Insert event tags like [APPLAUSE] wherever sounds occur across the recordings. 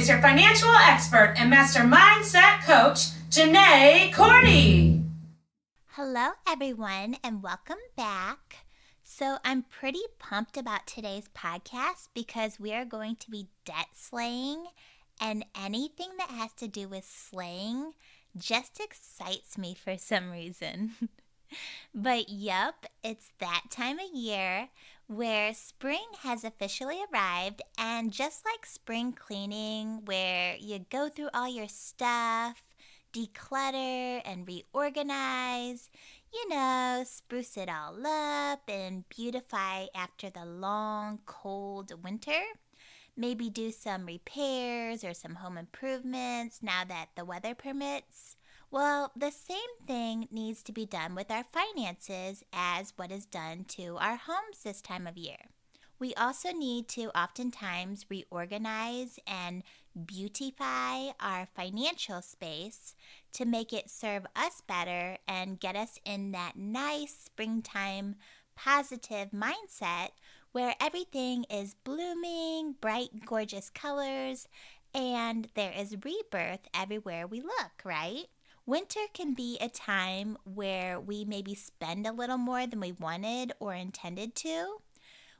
is your financial expert and master mindset coach, Janae Cordy. Hello, everyone, and welcome back. So, I'm pretty pumped about today's podcast because we are going to be debt slaying, and anything that has to do with slaying just excites me for some reason. [LAUGHS] but, yep, it's that time of year where spring has officially arrived, and just like spring cleaning, where you go through all your stuff, declutter, and reorganize, you know, spruce it all up and beautify after the long, cold winter. Maybe do some repairs or some home improvements now that the weather permits. Well, the same thing needs to be done with our finances as what is done to our homes this time of year. We also need to oftentimes reorganize and beautify our financial space to make it serve us better and get us in that nice springtime positive mindset where everything is blooming, bright, gorgeous colors, and there is rebirth everywhere we look, right? Winter can be a time where we maybe spend a little more than we wanted or intended to.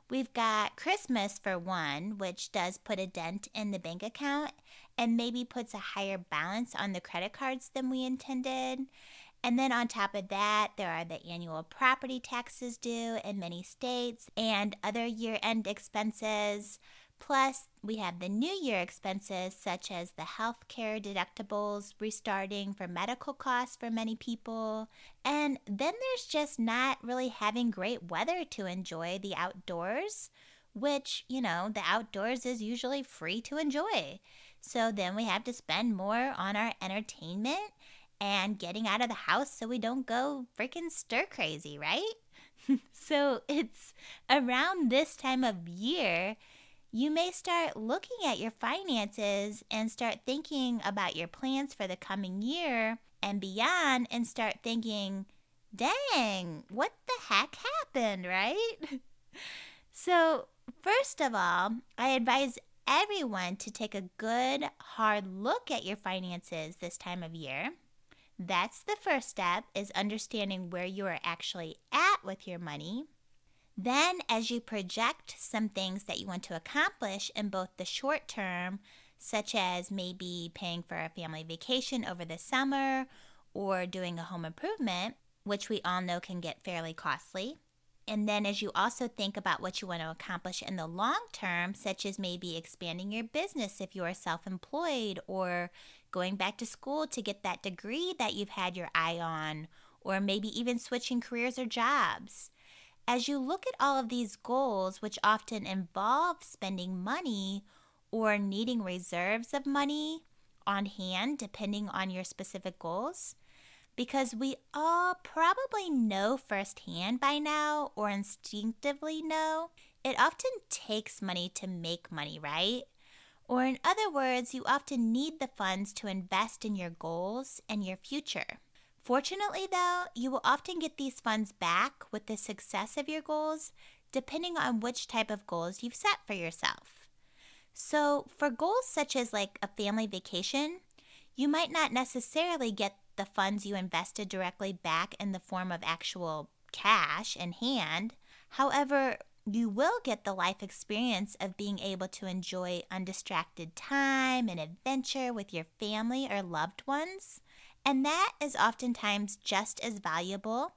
We've got Christmas for one, which does put a dent in the bank account and maybe puts a higher balance on the credit cards than we intended. And then on top of that, there are the annual property taxes due in many states and other year end expenses. Plus, we have the new year expenses such as the healthcare deductibles restarting for medical costs for many people. And then there's just not really having great weather to enjoy the outdoors, which, you know, the outdoors is usually free to enjoy. So then we have to spend more on our entertainment and getting out of the house so we don't go freaking stir crazy, right? [LAUGHS] so it's around this time of year you may start looking at your finances and start thinking about your plans for the coming year and beyond and start thinking, dang, what the heck happened, right? [LAUGHS] so, first of all, I advise everyone to take a good, hard look at your finances this time of year. That's the first step is understanding where you are actually at with your money then, as you project some things that you want to accomplish in both the short term, such as maybe paying for a family vacation over the summer or doing a home improvement, which we all know can get fairly costly. And then, as you also think about what you want to accomplish in the long term, such as maybe expanding your business if you are self employed, or going back to school to get that degree that you've had your eye on, or maybe even switching careers or jobs. As you look at all of these goals, which often involve spending money or needing reserves of money on hand, depending on your specific goals, because we all probably know firsthand by now or instinctively know it often takes money to make money, right? Or, in other words, you often need the funds to invest in your goals and your future. Fortunately, though, you will often get these funds back with the success of your goals, depending on which type of goals you've set for yourself. So, for goals such as like a family vacation, you might not necessarily get the funds you invested directly back in the form of actual cash in hand. However, you will get the life experience of being able to enjoy undistracted time and adventure with your family or loved ones and that is oftentimes just as valuable,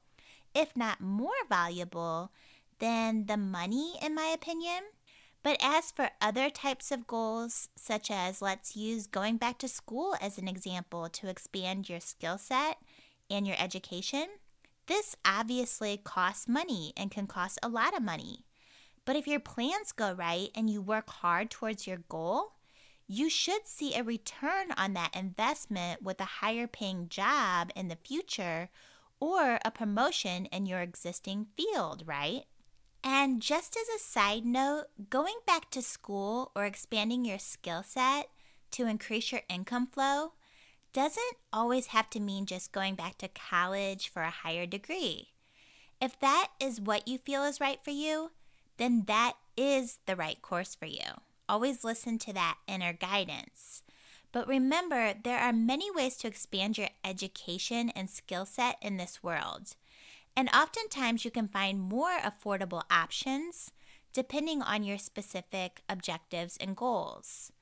if not more valuable, than the money, in my opinion. But as for other types of goals, such as let's use going back to school as an example to expand your skill set and your education, this obviously costs money and can cost a lot of money. But if your plans go right and you work hard towards your goal, you should see a return on that investment with a higher paying job in the future or a promotion in your existing field, right? And just as a side note, going back to school or expanding your skill set to increase your income flow doesn't always have to mean just going back to college for a higher degree. If that is what you feel is right for you, then that is the right course for you. Always listen to that inner guidance. But remember, there are many ways to expand your education and skill set in this world. And oftentimes you can find more affordable options depending on your specific objectives and goals.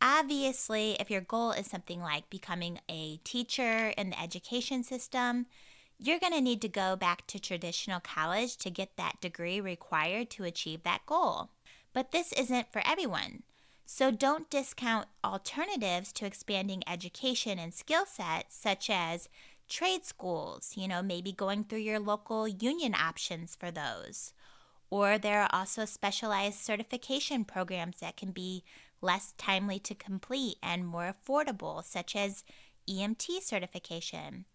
Obviously, if your goal is something like becoming a teacher in the education system, you're going to need to go back to traditional college to get that degree required to achieve that goal. But this isn't for everyone. So don't discount alternatives to expanding education and skill sets, such as trade schools, you know, maybe going through your local union options for those. Or there are also specialized certification programs that can be less timely to complete and more affordable, such as EMT certification.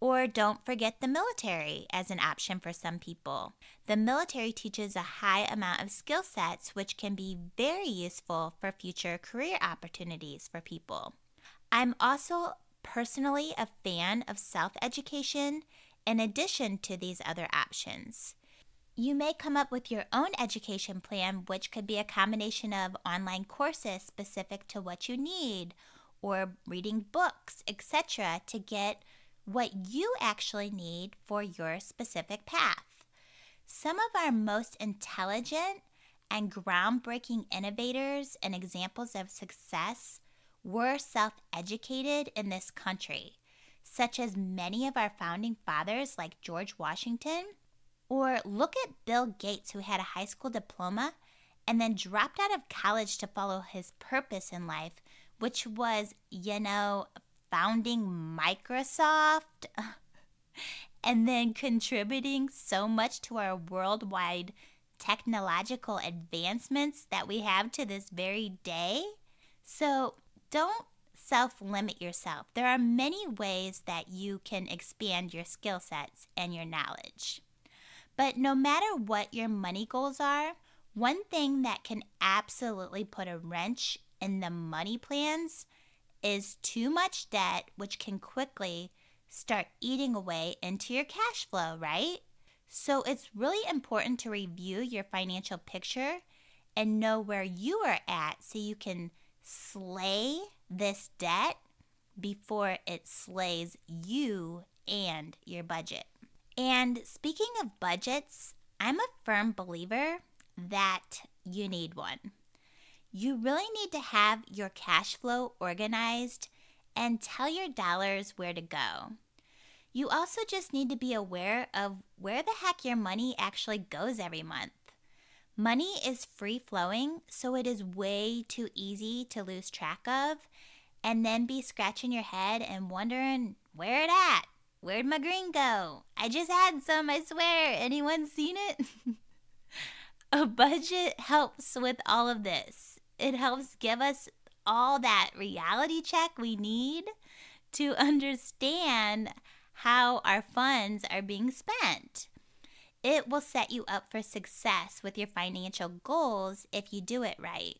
Or don't forget the military as an option for some people. The military teaches a high amount of skill sets, which can be very useful for future career opportunities for people. I'm also personally a fan of self education in addition to these other options. You may come up with your own education plan, which could be a combination of online courses specific to what you need, or reading books, etc., to get what you actually need for your specific path. Some of our most intelligent and groundbreaking innovators and examples of success were self educated in this country, such as many of our founding fathers like George Washington. Or look at Bill Gates, who had a high school diploma and then dropped out of college to follow his purpose in life, which was, you know, founding Microsoft [LAUGHS] and then contributing so much to our worldwide technological advancements that we have to this very day. So don't self limit yourself. There are many ways that you can expand your skill sets and your knowledge. But no matter what your money goals are, one thing that can absolutely put a wrench in the money plans is too much debt, which can quickly start eating away into your cash flow, right? So it's really important to review your financial picture and know where you are at so you can slay this debt before it slays you and your budget. And speaking of budgets, I'm a firm believer that you need one you really need to have your cash flow organized and tell your dollars where to go. You also just need to be aware of where the heck your money actually goes every month. Money is free flowing, so it is way too easy to lose track of and then be scratching your head and wondering where it at? Where'd my green go? I just had some, I swear. Anyone seen it? [LAUGHS] A budget helps with all of this it helps give us all that reality check we need to [LAUGHS] understand how our funds are being spent. It will set you up for success with your financial goals if you do it right.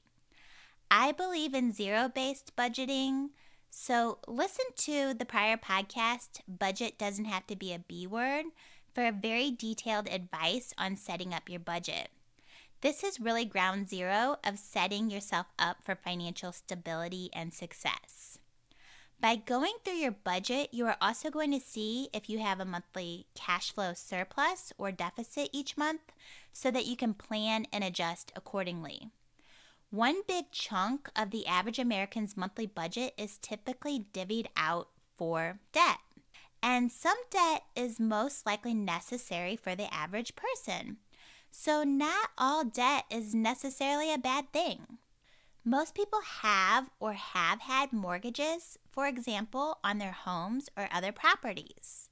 I believe in zero based budgeting. So, listen to the prior podcast, Budget Doesn't Have to Be a B Word, for very detailed advice on setting up your budget. This is really ground zero of setting yourself up for financial stability and success. By going through your budget, you are also going to see if you have a monthly cash flow surplus or deficit each month so that you can plan and adjust accordingly. One big chunk of the average American's monthly budget is typically divvied out for debt. And some debt is most likely necessary for the average person. So, not all debt is necessarily a bad thing. Most people have or have had mortgages, for example, on their homes or other properties.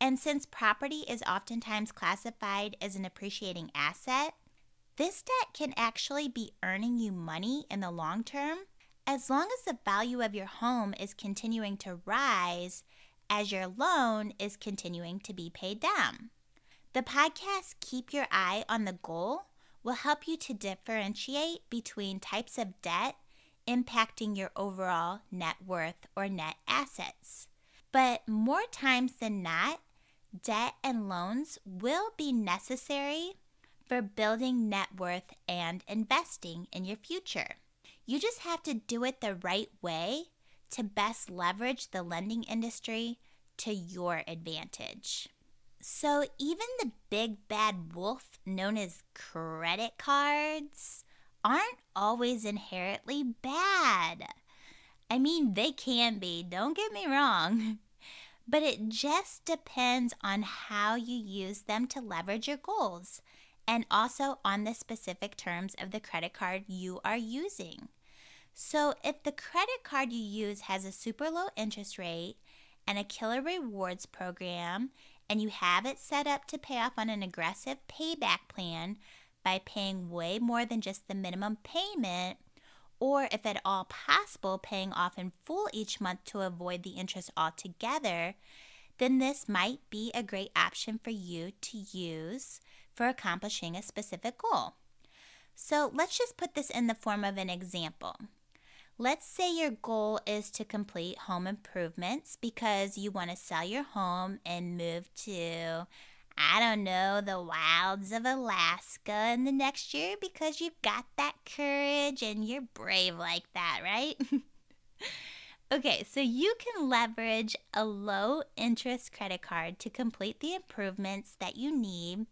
And since property is oftentimes classified as an appreciating asset, this debt can actually be earning you money in the long term as long as the value of your home is continuing to rise as your loan is continuing to be paid down. The podcast Keep Your Eye on the Goal will help you to differentiate between types of debt impacting your overall net worth or net assets. But more times than not, debt and loans will be necessary, for building net worth and investing in your future. You just have to do it the right way to best leverage the lending industry to your advantage. So, even the big bad wolf known as credit cards aren't always inherently bad. I mean, they can be, don't get me wrong. [LAUGHS] But it just depends on how you use them to leverage your goals and also on the specific terms of the credit card you are using. So, if the credit card you use has a super low interest rate and a killer rewards program, and you have it set up to pay off on an aggressive payback plan by paying way more than just the minimum payment, or if at all possible, paying off in full each month to avoid the interest altogether, then this might be a great option for you to use for accomplishing a specific goal. So let's just put this in the form of an example. Let's say your goal is to complete home improvements because you want to sell your home and move to, I don't know, the wilds of Alaska in the next year because you've got that courage and you're brave like that, right? [LAUGHS] okay, so you can leverage a low interest credit card to complete the improvements that you need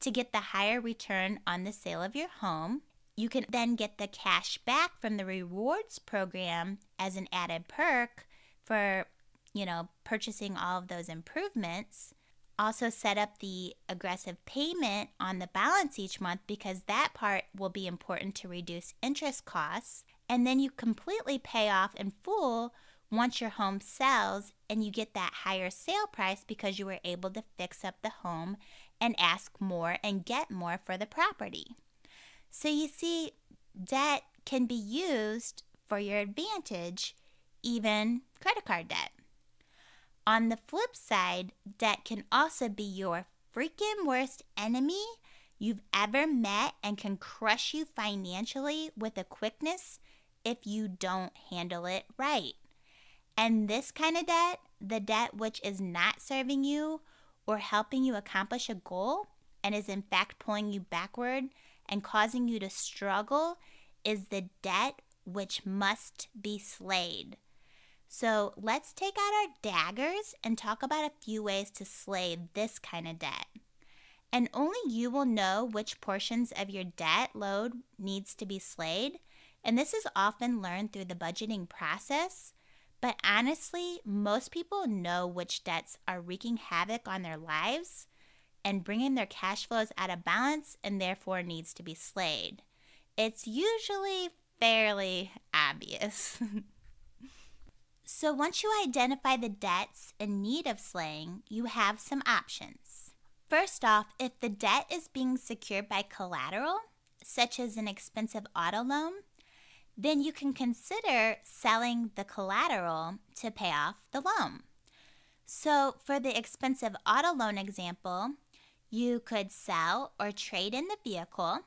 to get the higher return on the sale of your home you can then get the cash back from the rewards program as an added perk for, you know, purchasing all of those improvements. Also, set up the aggressive payment on the balance each month because that part will be important to reduce interest costs. And then you completely pay off in full once your home sells and you get that higher sale price because you were able to fix up the home and ask more and get more for the property. So you see, debt can be used for your advantage, even credit card debt. On the flip side, debt can also be your freaking worst enemy you've ever met and can crush you financially with a quickness if you don't handle it right. And this kind of debt, the debt which is not serving you or helping you accomplish a goal and is in fact pulling you backward and causing you to struggle is the debt which must be slayed. So let's take out our daggers and talk about a few ways to slay this kind of debt. And only you will know which portions of your debt load needs to be slayed. And this is often learned through the budgeting process. But honestly, most people know which debts are wreaking havoc on their lives and bringing their cash flows out of balance and therefore needs to be slayed. It's usually fairly obvious. [LAUGHS] so, once you identify the debts in need of slaying, you have some options. First off, if the debt is being secured by collateral, such as an expensive auto loan, then you can consider selling the collateral to pay off the loan. So, for the expensive auto loan example, you could sell or trade in the vehicle,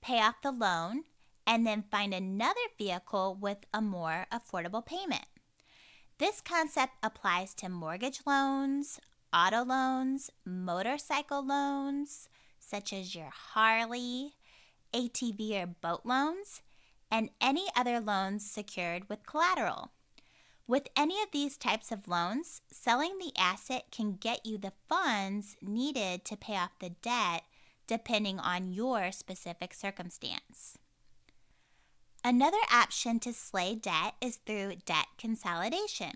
pay off the loan, and then find another vehicle with a more affordable payment. This concept applies to mortgage loans, auto loans, motorcycle loans, such as your Harley, ATV or boat loans, and any other loans secured with collateral. With any of these types of loans, selling the asset can get you the funds needed to pay off the debt depending on your specific circumstance. Another option to slay debt is through debt consolidation.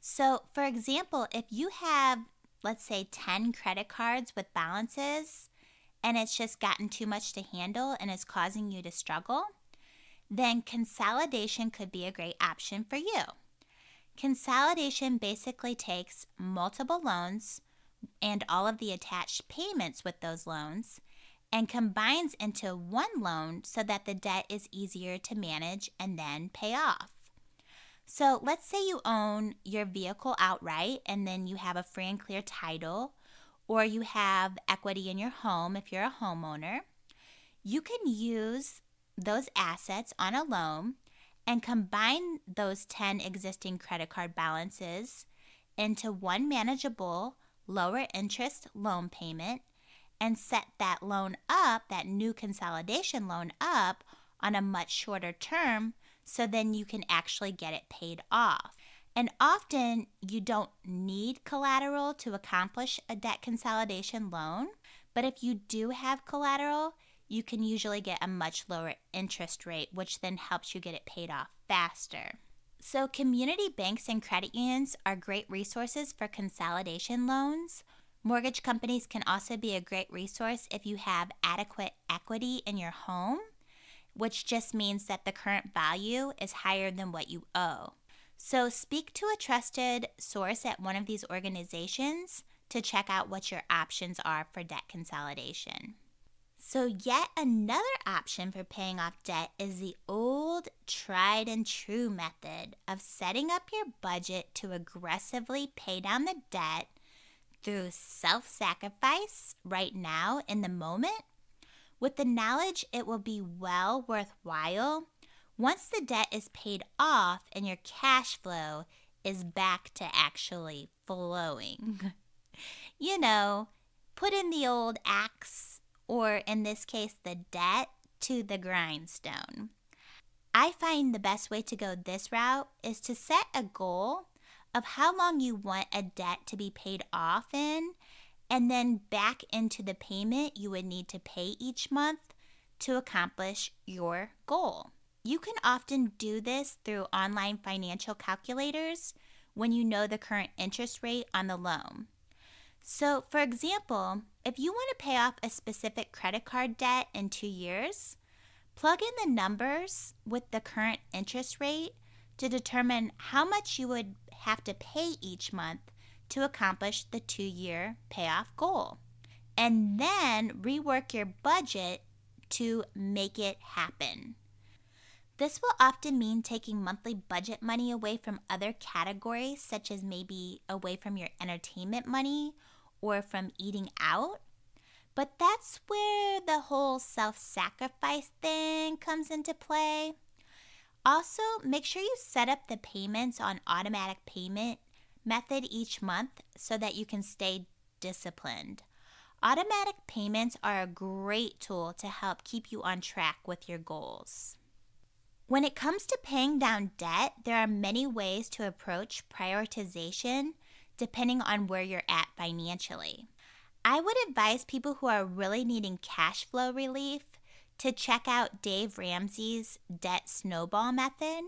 So, for example, if you have, let's say, 10 credit cards with balances and it's just gotten too much to handle and is causing you to struggle, then consolidation could be a great option for you. Consolidation basically takes multiple loans and all of the attached payments with those loans and combines into one loan so that the debt is easier to manage and then pay off. So let's say you own your vehicle outright and then you have a free and clear title, or you have equity in your home if you're a homeowner. You can use those assets on a loan and combine those 10 existing credit card balances into one manageable, lower interest loan payment and set that loan up, that new consolidation loan up, on a much shorter term so then you can actually get it paid off. And often you don't need collateral to accomplish a debt consolidation loan, but if you do have collateral, you can usually get a much lower interest rate, which then helps you get it paid off faster. So, community banks and credit unions are great resources for consolidation loans. Mortgage companies can also be a great resource if you have adequate equity in your home, which just means that the current value is higher than what you owe. So, speak to a trusted source at one of these organizations to check out what your options are for debt consolidation. So, yet another option for paying off debt is the old tried and true method of setting up your budget to aggressively pay down the debt through self sacrifice right now in the moment, with the knowledge it will be well worthwhile once the debt is paid off and your cash flow is back to actually flowing. [LAUGHS] you know, put in the old axe or in this case, the debt, to the grindstone. I find the best way to go this route is to set a goal of how long you want a debt to be paid off in, and then back into the payment you would need to pay each month to accomplish your goal. You can often do this through online financial calculators when you know the current interest rate on the loan. So, for example, if you want to pay off a specific credit card debt in two years, plug in the numbers with the current interest rate to determine how much you would have to pay each month to accomplish the two year payoff goal. And then rework your budget to make it happen. This will often mean taking monthly budget money away from other categories, such as maybe away from your entertainment money or from eating out. But that's where the whole self sacrifice thing comes into play. Also, make sure you set up the payments on automatic payment method each month so that you can stay disciplined. Automatic payments are a great tool to help keep you on track with your goals. When it comes to paying down debt, there are many ways to approach prioritization depending on where you're at financially. I would advise people who are really needing cash flow relief to check out Dave Ramsey's debt snowball method.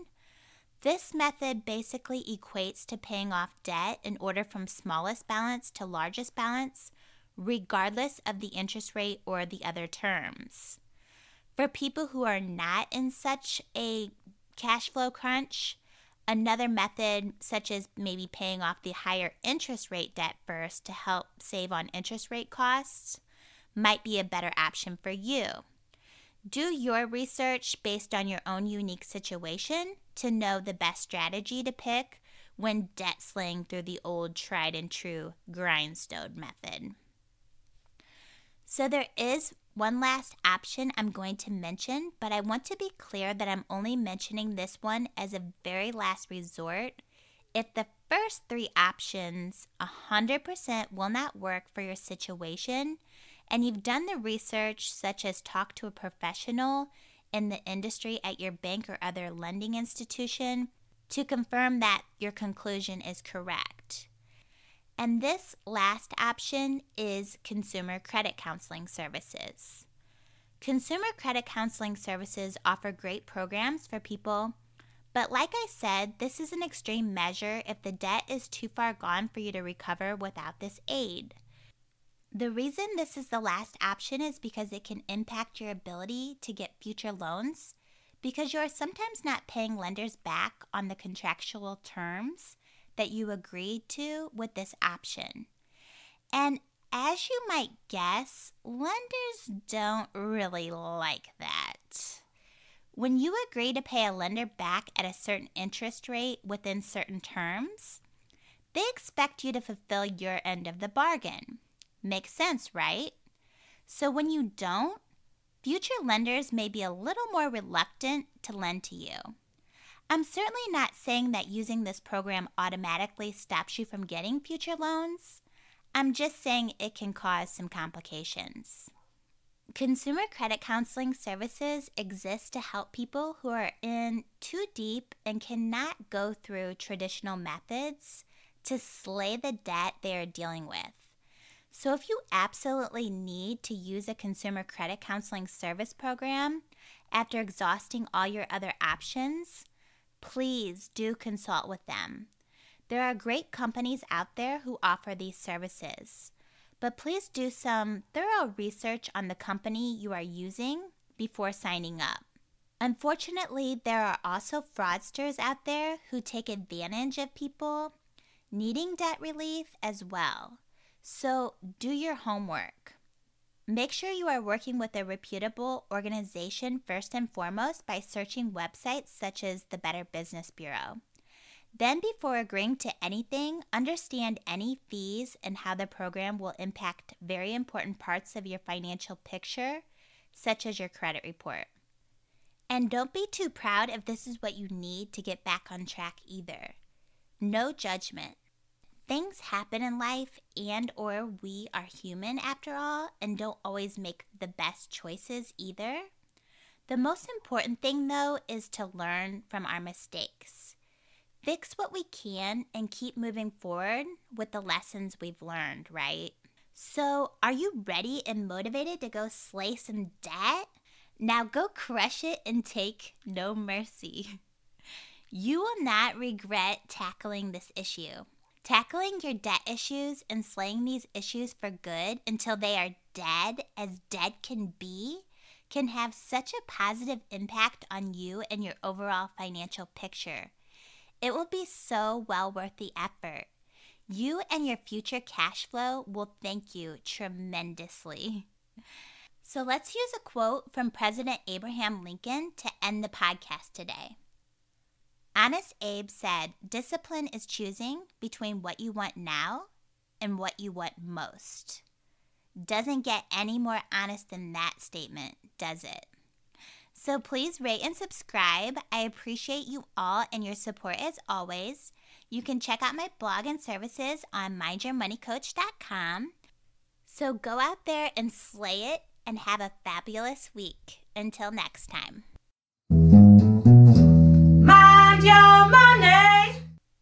This method basically equates to paying off debt in order from smallest balance to largest balance, regardless of the interest rate or the other terms. For people who are not in such a cash flow crunch, Another method, such as maybe paying off the higher interest rate debt first to help save on interest rate costs, might be a better option for you. Do your research based on your own unique situation to know the best strategy to pick when debt slaying through the old tried and true grindstone method. So, there is one last option I'm going to mention, but I want to be clear that I'm only mentioning this one as a very last resort. If the first three options 100% will not work for your situation, and you've done the research, such as talk to a professional in the industry at your bank or other lending institution, to confirm that your conclusion is correct. And this last option is consumer credit counseling services. Consumer credit counseling services offer great programs for people, but like I said, this is an extreme measure if the debt is too far gone for you to recover without this aid. The reason this is the last option is because it can impact your ability to get future loans because you are sometimes not paying lenders back on the contractual terms that you agreed to with this option. And as you might guess, lenders don't really like that. When you agree to pay a lender back at a certain interest rate within certain terms, they expect you to fulfill your end of the bargain. Makes sense, right? So when you don't, future lenders may be a little more reluctant to lend to you. I'm certainly not saying that using this program automatically stops you from getting future loans. I'm just saying it can cause some complications. Consumer credit counseling services exist to help people who are in too deep and cannot go through traditional methods to slay the debt they are dealing with. So, if you absolutely need to use a consumer credit counseling service program after exhausting all your other options, please do consult with them. There are great companies out there who offer these services, but please do some thorough research on the company you are using before signing up. Unfortunately, there are also fraudsters out there who take advantage of people needing debt relief as well. So do your homework. Make sure you are working with a reputable organization first and foremost by searching websites such as the Better Business Bureau. Then, before agreeing to anything, understand any fees and how the program will impact very important parts of your financial picture, such as your credit report. And don't be too proud if this is what you need to get back on track either. No judgment. Things happen in life and or we are human after all and don't always make the best choices either. The most important thing though is to learn from our mistakes. Fix what we can and keep moving forward with the lessons we've learned, right? So, are you ready and motivated to go slay some debt? Now go crush it and take no mercy. [LAUGHS] You will not regret tackling this issue. Tackling your debt issues and slaying these issues for good until they are dead as dead can be can have such a positive impact on you and your overall financial picture. It will be so well worth the effort. You and your future cash flow will thank you tremendously. So let's use a quote from President Abraham Lincoln to end the podcast today. Honest Abe said, Discipline is choosing between what you want now and what you want most. Doesn't get any more honest than that statement, does it? So please rate and subscribe. I appreciate you all and your support as always. You can check out my blog and services on mindyourmoneycoach.com. So go out there and slay it and have a fabulous week. Until next time your money.